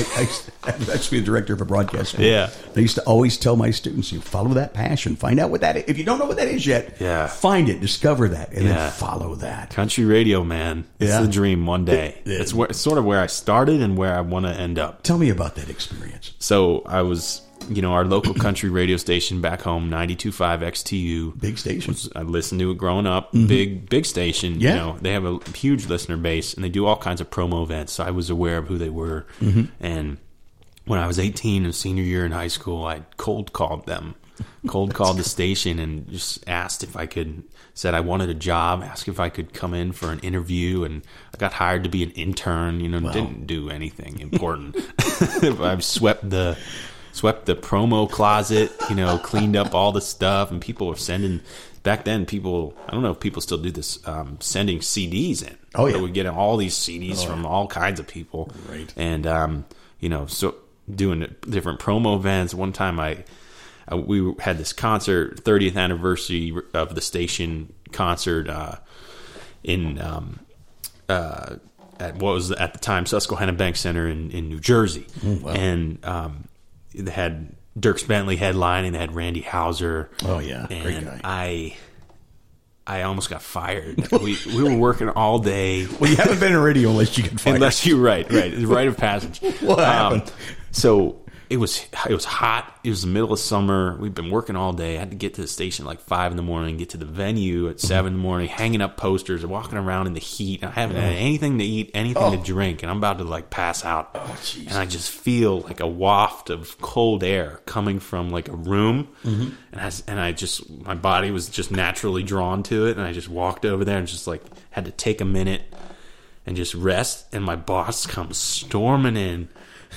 I, I was actually the director of a broadcast school. Yeah. I used to always tell my students, you follow that passion. Find out what that is. If you don't know what that is yet, Yeah. find it, discover that, and Yeah. then follow that. country radio, man. It's Yeah. the dream one day. It- it- it's where it's sort of where I started and where I want to end up. Tell me about that experience. So I was, you know, our local country radio station back home, 92.5 XTU. Big station. I listened to it growing up. Big, big station. Mm-hmm. Yeah. You know, they have a huge listener base and they do all kinds of promo events. So I was aware of who they were. Mm-hmm. And when I was 18 and senior year in high school, I cold called them, cold called the station and just asked if I could, said I wanted a job, asked if I could come in for an interview. And I got hired to be an intern, you know, didn't do anything important. I've swept the, swept the promo closet, you know, cleaned up all the stuff, and people were sending. Back then, people I don't know if people still do this, um, sending CDs in. Oh, yeah. So we get all these CDs from all kinds of people, Right. And um, you know, so doing different promo events. One time, I, I we had this concert, 30th anniversary of the station concert uh, in um, uh, at what was at the time Susquehanna Bank Center in, in New Jersey, and um, they had Dierks Bentley headlining. They had Randy Houser. Oh, yeah. and Great guy. I. I almost got fired. We we were working all day. Well, you haven't been in radio unless you get fired. Unless you're right, right, rite of passage. What um, happened? so it was it was hot. It was the middle of summer. We've been working all day. I had to get to the station at like five in the morning, get to the venue at mm-hmm. seven in the morning, hanging up posters, walking around in the heat. I haven't had anything to eat, anything to oh. drink, and I'm about to like pass out. Oh, and I just feel like a waft of cold air coming from like a room, mm-hmm. and I and I just my body was just naturally drawn to it, and I just walked over there and just like had to take a minute and just rest. And my boss comes storming in.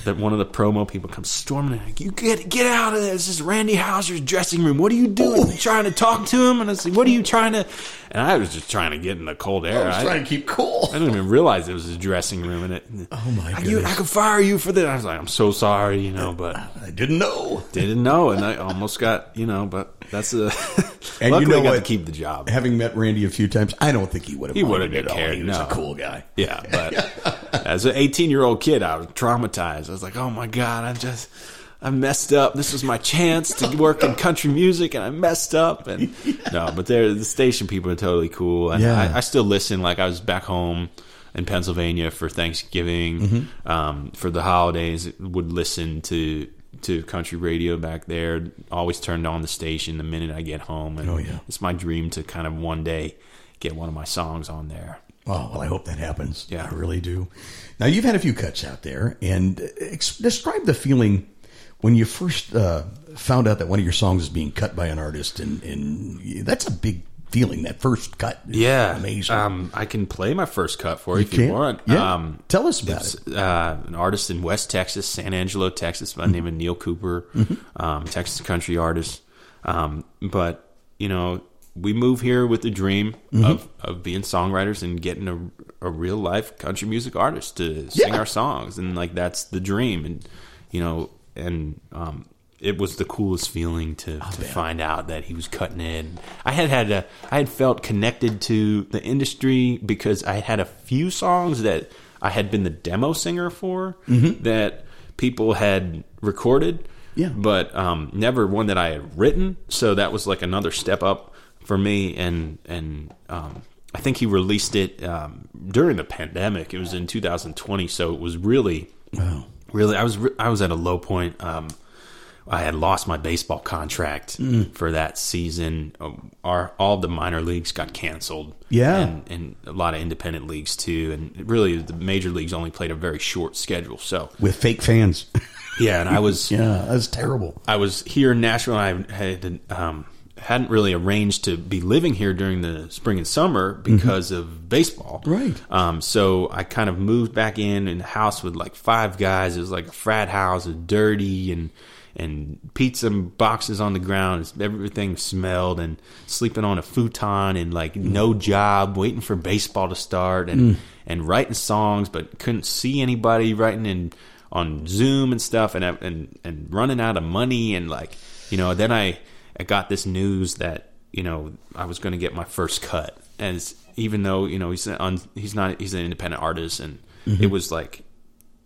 That one of the promo people comes storming in. Like, you get get out of there! This is Randy Houser's dressing room. What are you doing? You trying to talk to him? And I said, "What are you trying to?" And I was just trying to get in the cold air. I was I, trying to keep cool. I didn't even realize it was his dressing room. And it. Oh, my god! I could fire you for this. I was like, I'm so sorry, you know, but I didn't know. didn't know, and I almost got, you know, but that's a. And luckily, you know I got what? to keep the job. Having met Randy a few times, I don't think he would have. He wouldn't at have all. cared, He was no. a cool guy. Yeah, but as an 18 year old kid, I was traumatized. I was like, oh my God, I just, I messed up. This was my chance to work in country music and I messed up. And no, but they're, the station people are totally cool. And Yeah. I, I still listen. Like I was back home in Pennsylvania for Thanksgiving, Mm-hmm. um, for the holidays, would listen to, to country radio back there. Always turned on the station the minute I get home. And Oh, yeah. it's my dream to kind of one day get one of my songs on there. Oh well, I hope that happens. Yeah. I really do. Now you've had a few cuts out there, and ex- describe the feeling when you first uh, found out that one of your songs is being cut by an artist, and, and that's a big feeling. That first cut, is Yeah, amazing. Um, I can play my first cut for you, if can? you want. Yeah. Um, Tell us about it. Uh, an artist in West Texas, San Angelo, Texas, by the name of Neil Cooper, Mm-hmm. um, Texas country artist. Um, but you know, we move here with the dream Mm-hmm. of of being songwriters and getting a, a real life country music artist to sing our songs, and like that's the dream, and you know, and um, it was the coolest feeling to, to find out that he was cutting it. I had had a, I had felt connected to the industry because I had a few songs that I had been the demo singer for that people had recorded, Yeah. but um, never one that I had written. So that was like another step up for me, and and um, I think he released it um, during the pandemic. It was in 2020, so it was really Wow. really i was re- i was at a low point um i had lost my baseball contract Mm. for that season um, our all the minor leagues got canceled Yeah. and, and a lot of independent leagues too and really the major leagues only played a very short schedule so with fake fans. yeah and i was yeah, that's terrible. I was here in Nashville. and I had um, hadn't really arranged to be living here during the spring and summer because of baseball. Mm-hmm. Right. Um, so I kind of moved back in in the house with like five guys. It was like a frat house, it was dirty and and pizza boxes on the ground. Everything smelled and sleeping on a futon and like no job, waiting for baseball to start and and writing songs, but couldn't see anybody writing in on Zoom and stuff, and and and running out of money and like you know. Then I I got this news that you know I was going to get my first cut, and even though you know he's on he's not he's an independent artist, and mm-hmm. it was like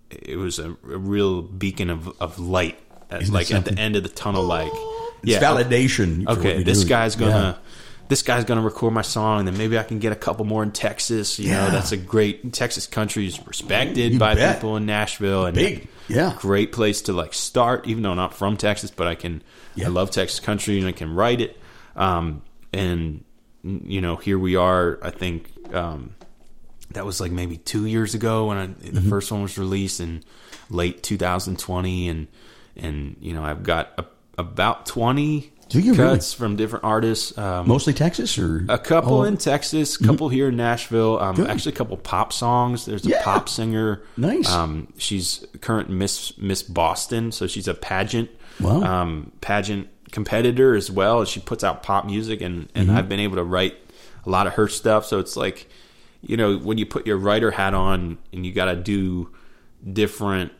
it was a, a real beacon of of light, at, like at the end of the tunnel, like oh. It's validation. for what okay, this doing. guy's gonna Yeah. This guy's gonna record my song, and then maybe I can get a couple more in Texas. You Yeah. know, that's a great Texas country is respected You by bet. people in Nashville, and Big. Yeah. great place to like start. Even though I'm not from Texas, but I can Yeah. I love Texas country and I can write it. Um, and you know, here we are. I think um, that was like maybe two years ago when I, the Mm-hmm. first one was released in late 2020, and and you know I've got a, about 20 Do you really? cuts from different artists. Um, Mostly Texas or a couple Oh, in Texas, a couple here in Nashville. Um, Good. actually, a couple pop songs. There's a Yeah. pop singer. Nice. Um, she's current Miss Miss Boston, so she's a pageant Wow. um, pageant competitor as well. And she puts out pop music, and and Mm-hmm. I've been able to write a lot of her stuff. So it's like, you know, when you put your writer hat on and you got to do different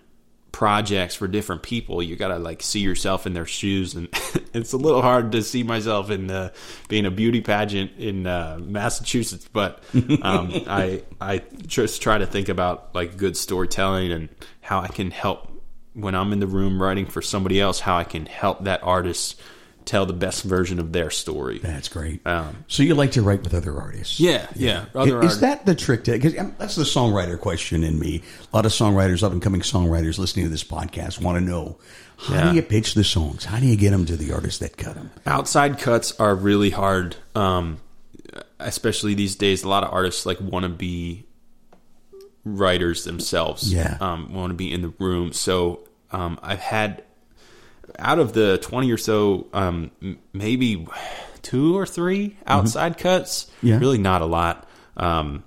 projects for different people. You got to like see yourself in their shoes, and it's a little hard to see myself in uh, being a beauty pageant in uh, Massachusetts. But um, I I just try to think about like good storytelling and how I can help when I'm in the room writing for somebody else. How I can help that artist tell the best version of their story. That's great. Um, so you like to write with other artists? Yeah, yeah. Other is that the trick? Because that's the songwriter question in me. A lot of songwriters, up and coming songwriters, listening to this podcast, want to know how Yeah. do you pitch the songs? How do you get them to the artists that cut them? outside cuts are really hard um especially these days a lot of artists like want to be writers themselves Yeah. um want to be in the room so um i've had out of the 20 or so um maybe two or three outside cuts Mm-hmm. Yeah. really not a lot um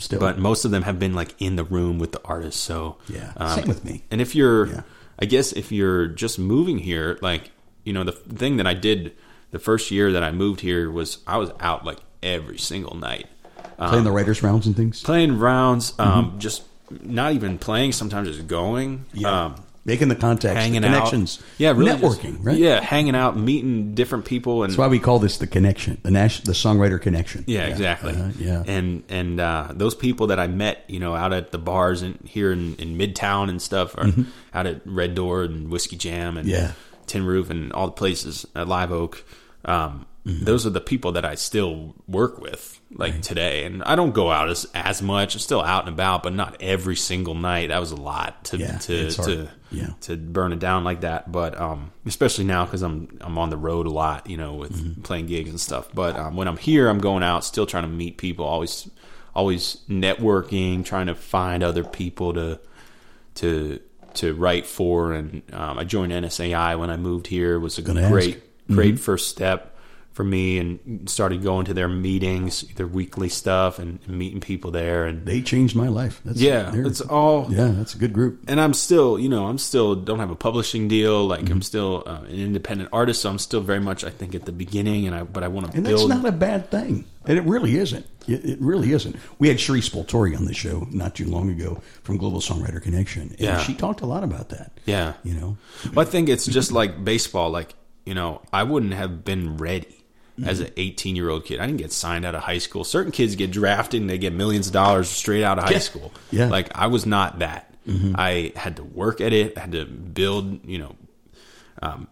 Still, but most of them have been like in the room with the artist. So Yeah. um, Same with me. And if you're, Yeah. I guess if you're just moving here, like you know, the thing that I did the first year that I moved here was I was out like every single night playing the writers' rounds and things. playing rounds, um, just not even playing. Sometimes just going, um, making the contacts, hanging the connections, out, yeah, really just- networking, right? Yeah, hanging out, meeting different people, and That's why we call this the connection, the Nash, the songwriter connection. Yeah, exactly. Uh, yeah. and and uh, those people that I met, you know, out at the bars and here in, in Midtown and stuff, or out at Red Door and Whiskey Jam and Mm-hmm. Yeah. Tin Roof and all the places at Live Oak. Um, Mm-hmm. Those are the people that I still work with, like today. And I don't go out as as much. I'm still out and about, but not every single night. That was a lot to Yeah, to to Yeah. to burn it down like that. But um, especially now because I'm I'm on the road a lot, you know, with Mm-hmm. playing gigs and stuff. But um, when I'm here, I'm going out, still trying to meet people, always always networking, trying to find other people to to to write for. And um, I joined NSAI when I moved here. It was a Gonna great ask. Mm-hmm. great first step for me, and started going to their meetings, their weekly stuff, and, meeting people there. And They changed my life. That's, yeah, it's all yeah, that's a good group. and I'm still, you know, I'm still don't have a publishing deal. Like Mm-hmm. I'm still uh, an independent artist, so I'm still very much, I think, at the beginning. And I, but I want to And that's not a bad thing. And it really isn't. It, it really isn't. We had Cherie Spoltori on the show not too long ago from Global Songwriter Connection. And Yeah. she talked a lot about that. yeah, You know? Well, I think it's just like baseball. Like you know, I wouldn't have been ready as an 18 year old kid. I didn't get signed out of high school. Certain kids get drafted and they get millions of dollars straight out of high Yeah. school. Yeah. Mm-hmm. Like I was not that. I had to work at it. I had to build. You know, um,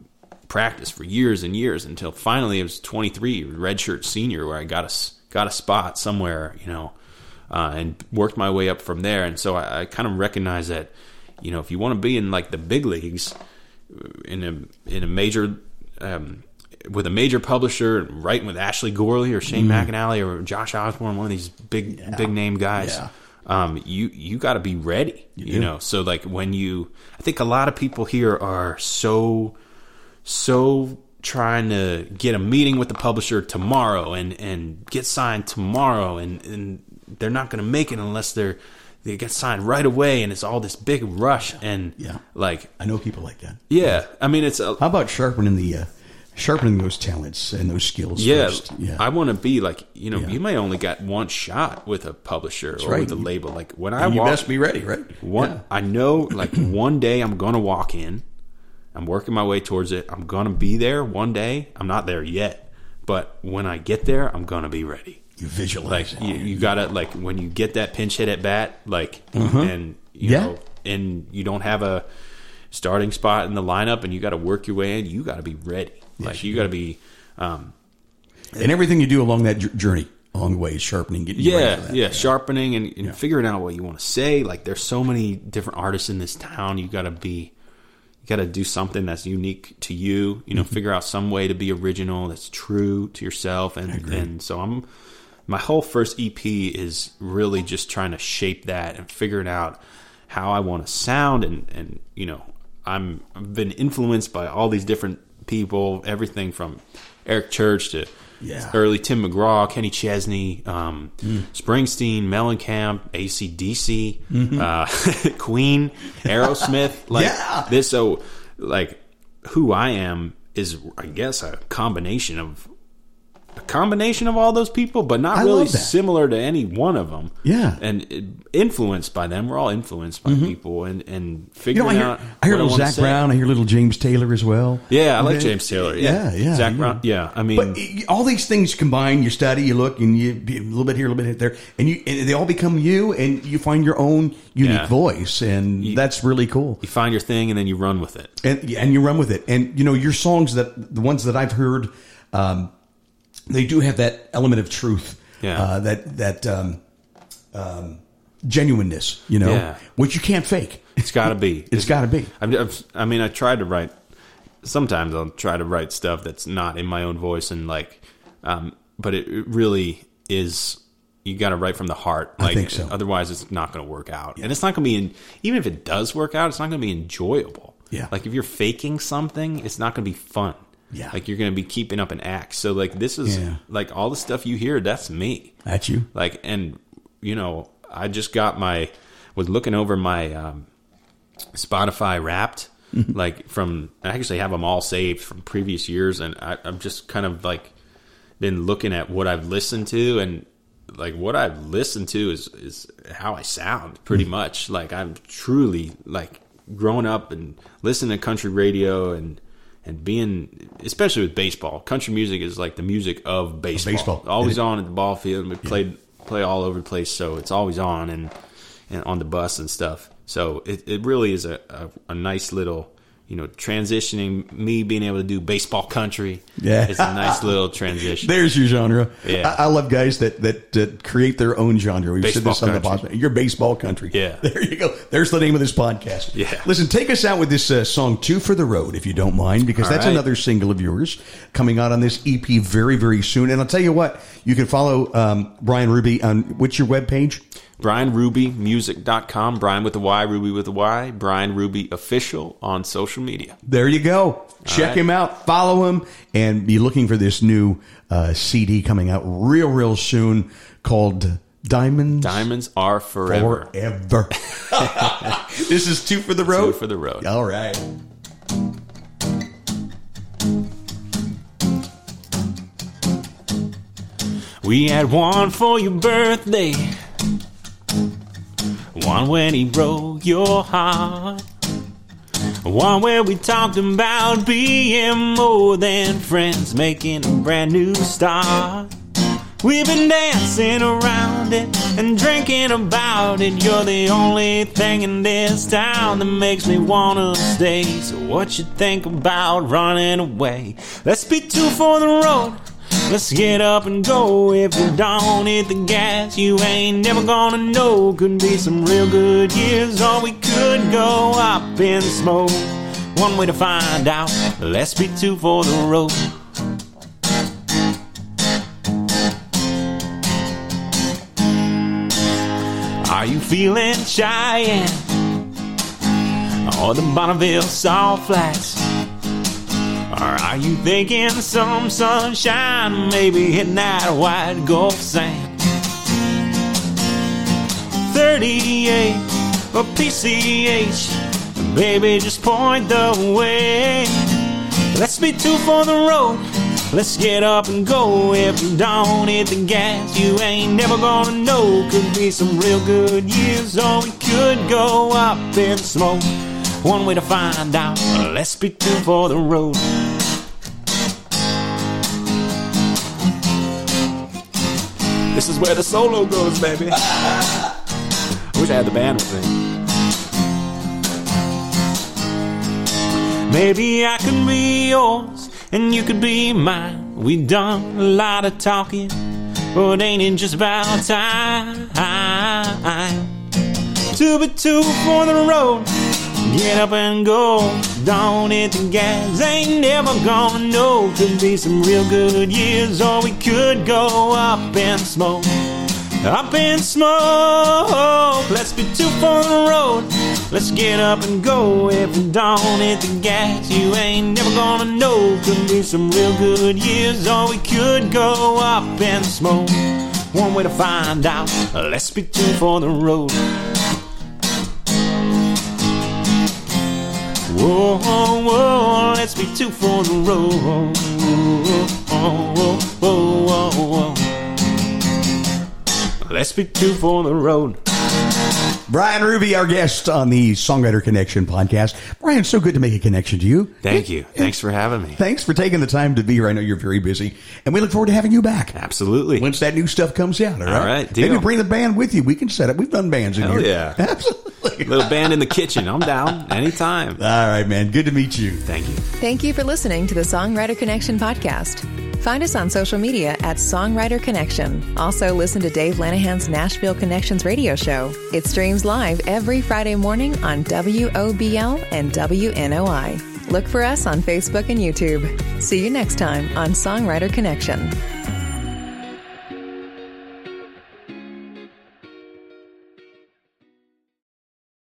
practice for years and years until finally I was 23, redshirt senior, where I got a got a spot somewhere, you know, uh, and worked my way up from there. And so I, I kind of recognize that, you know, if you want to be in like the big leagues, in a in a major. Um, with a major publisher, writing with Ashley Gorley or Shane McAnally or Josh Osborne, one of these big big name guys, Yeah. um, you you got to be ready. You, do. know, so like when you, I think a lot of people here are so so trying to get a meeting with the publisher tomorrow and and get signed tomorrow, and and they're not going to make it unless they're they get signed right away, and it's all this big rush and Yeah. like I know people like that. yeah, I mean it's a How about sharpening the uh, sharpening those talents and those skills yeah? Yeah. I want to be like you know Yeah. you may only got one shot with a publisher or right. with a label. Like when I and you walk, best be ready, right? One, Yeah. I know, like one day I'm gonna walk in. I'm working my way towards it. I'm gonna be there one day. I'm not there yet, but when I get there, I'm gonna be ready. You visualize Like it. you, you gotta like when you get that pinch hit at bat, like uh-huh. and you. Yeah. know, and you don't have a starting spot in the lineup, and you got to work your way in. You got to be ready. Like you got to be. Um, and everything you do along that j- journey, along the way, is sharpening. Getting yeah, that. yeah, sharpening and, and figuring out what you want to say. Like, there's so many different artists in this town. You got to be, you got to do something that's unique to you. You know, Mm-hmm. figure out some way to be original that's true to yourself. And and so I'm, my whole first EP is really just trying to shape that and figuring out how I want to sound. And and you know, I'm I've been influenced by all these different people, everything from Eric Church to Yeah. early Tim McGraw, Kenny Chesney, um, Mm. Springsteen, Mellencamp, ACDC, uh, Queen, Aerosmith. Like Mm-hmm. Yeah. this, so like who I am is, I guess, a combination of a combination of all those people, but not I really similar to any one of them. Yeah. and it, influenced by them. We're all influenced by people, and and You know, figuring I hear, out. I hear little Zac. Brown. I hear little James Taylor as well. Yeah, I like Okay. James Taylor. Yeah, Yeah, yeah, Zac yeah. Brown. Yeah, I mean, But all these things combined, you study, you look, and you a little bit here, a little bit there, and you and they all become you, and you find your own unique Yeah. voice, and that's really cool. you find your thing and then you run with it. And and you run with it, and you know your songs that the ones that I've heard, um, they do have that element of truth, Yeah. uh, that that um, um, genuineness, you know, Yeah. which you can't fake. It's got to be. It's got to be. I've, I've, I mean, I tried to write. Sometimes I'll try to write stuff that's not in my own voice, and like, um, but it, it really is. You got to write from the heart. I think so. Otherwise, it's not going to work out, and it's not going to be. In, even if it does work out, it's not going to be enjoyable. Yeah. Like if you're faking something, it's not going to be fun. Yeah. Like you're going to be keeping up an act. So like this is Yeah. like all the stuff you hear. That's me That's you. like and you know i just got my was looking over my um, spotify wrapped Mm-hmm. like from i actually have them all saved from previous years and I, i'm just kind of like been looking at what i've listened to and like what i've listened to is is how i sound pretty Mm. much like i'm truly like growing up and listening to country radio and and being especially with baseball country music is like the music of baseball, baseball. always on at the ball field. And we played play all over the place so it's always on and and on the bus and stuff. So it, it really is a, a, a nice little you know transitioning me being able to do baseball country Yeah. it's a nice little transition There's your genre. Yeah. I, I love guys that that, that create their own genre. We've said Baseball this on the country. podcast. Your baseball country. Yeah. There you go. There's the name of this podcast. Yeah. Listen, take us out with this uh, song "Two for the Road," if you don't mind, because All that's right. another single of yours coming out on this EP very, very soon. And I'll tell you what, you can follow um, Bryan Ruby on what's your webpage? bryanrubymusic.com bryan with the y ruby with the y bryan ruby official on social media There you go. Check right. him out, follow him, and be looking for this new uh, CD coming out real, real soon called Diamonds. diamonds are forever Forever. this is two for the road. Two for the road. All right. We had one for your birthday, one when he broke your heart, one where we talked about being more than friends, making a brand new start. We've been dancing around it and drinking about it. You're the only thing in this town that makes me wanna stay. So what you think about running away? Let's be two for the road. Let's get up and go. If you don't hit the gas, you ain't never gonna know. Could be some real good years, or we could go up in smoke. One way to find out. Let's be two for the road. Are you feeling Cheyenne? Or the Bonneville Salt Flats? Or are you thinking some sunshine? Maybe hitting that white Gulf sand? 38 or PCH? Baby, just point the way. Let's be two for the road. Let's get up and go. If you don't hit the gas, you ain't never gonna know. Could be some real good years, or we could go up in smoke. One way to find out. Let's be two for the road. This is where the solo goes, baby. I wish I had the band with me. Maybe I can be yours and you could be mine. We done a lot of talking, but ain't it just about time to be two for the road? Get up and go, don't hit the gas. Ain't never gonna know. Could be some real good years, or we could go up in smoke. Up in smoke. Let's be two for the road. Let's get up and go. If we don't hit the gas, you ain't never gonna know. Could be some real good years, or we could go up in smoke. One way to find out. Let's be two for the road. Whoa, whoa, whoa, let's be two for the road. Whoa, whoa, whoa, whoa, whoa. Let's be two for the road. Bryan Ruby, our guest on the Songwriter Connection podcast. Bryan, so good to make a connection to you. Thank you. Thanks for having me. Thanks for taking the time to be here. I know you're very busy, and we look forward to having you back. Absolutely. Once that new stuff comes out, all right? All right, deal. Maybe bring the band with you. We can set up. We've done bands in Hell here. yeah. Absolutely. Little band in the kitchen. I'm down anytime. All right, man. Good to meet you. Thank you. Thank you for listening to the Songwriter Connection podcast. Find us on social media at Songwriter Connection. Also, listen to Dave Lanahan's Nashville Connections radio show. It live every Friday morning on WOBL and WNOI. Look for us on Facebook and YouTube. See you next time on Songwriter Connection.